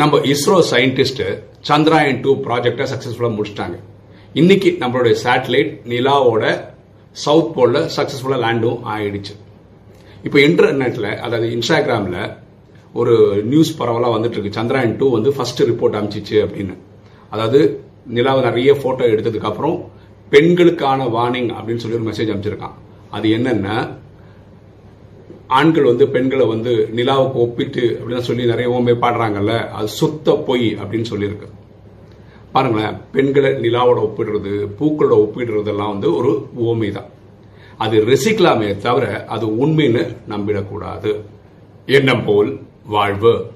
நம்ம ISRO scientist Chandrayaan two ப்ராஜெக்டை சக்ஸஸ்ஃபுல்லாக முடிச்சிட்டாங்க. இன்னைக்கு நம்மளுடைய சேட்டலைட் நிலாவோட சவுத் போலில் சக்ஸஸ்ஃபுல்லாக லேண்டும் ஆயிடுச்சு. இப்போ இன்டர்நெட்டில் அதாவது இன்ஸ்டாகிராமில் ஒரு நியூஸ் பரவலாக வந்துட்டு இருக்கு சந்திராயன் டூ வந்து ஃபர்ஸ்ட் ரிப்போர்ட் அமைச்சிச்சு அப்படின்னு. அதாவது நிலாவை நிறைய ஃபோட்டோ எடுத்ததுக்கப்புறம் பெண்களுக்கான வார்னிங் அப்படின்னு சொல்லி ஒரு மெசேஜ் அனுப்பிச்சிருக்கான் அது என்னென்னா ஆண்கள் வந்து பெண்களை வந்து நிலாவுக்கு ஒப்பிட்டு அப்படின்னு சொல்லி நிறைய ஓமே பாடுறாங்கல்ல அது சுத்த பொய் அப்படின்னு சொல்லியிருக்கு. பாருங்களேன் பெண்களை நிலாவோட ஒப்பிடுறது பூக்களோட ஒப்பிடுறதெல்லாம் வந்து ஒரு ஓமை தான். அது ரசிக்கலாமே தவிர அது உண்மைன்னு நம்பிடக்கூடாது. எண்ணம் போல் வாழ்வு.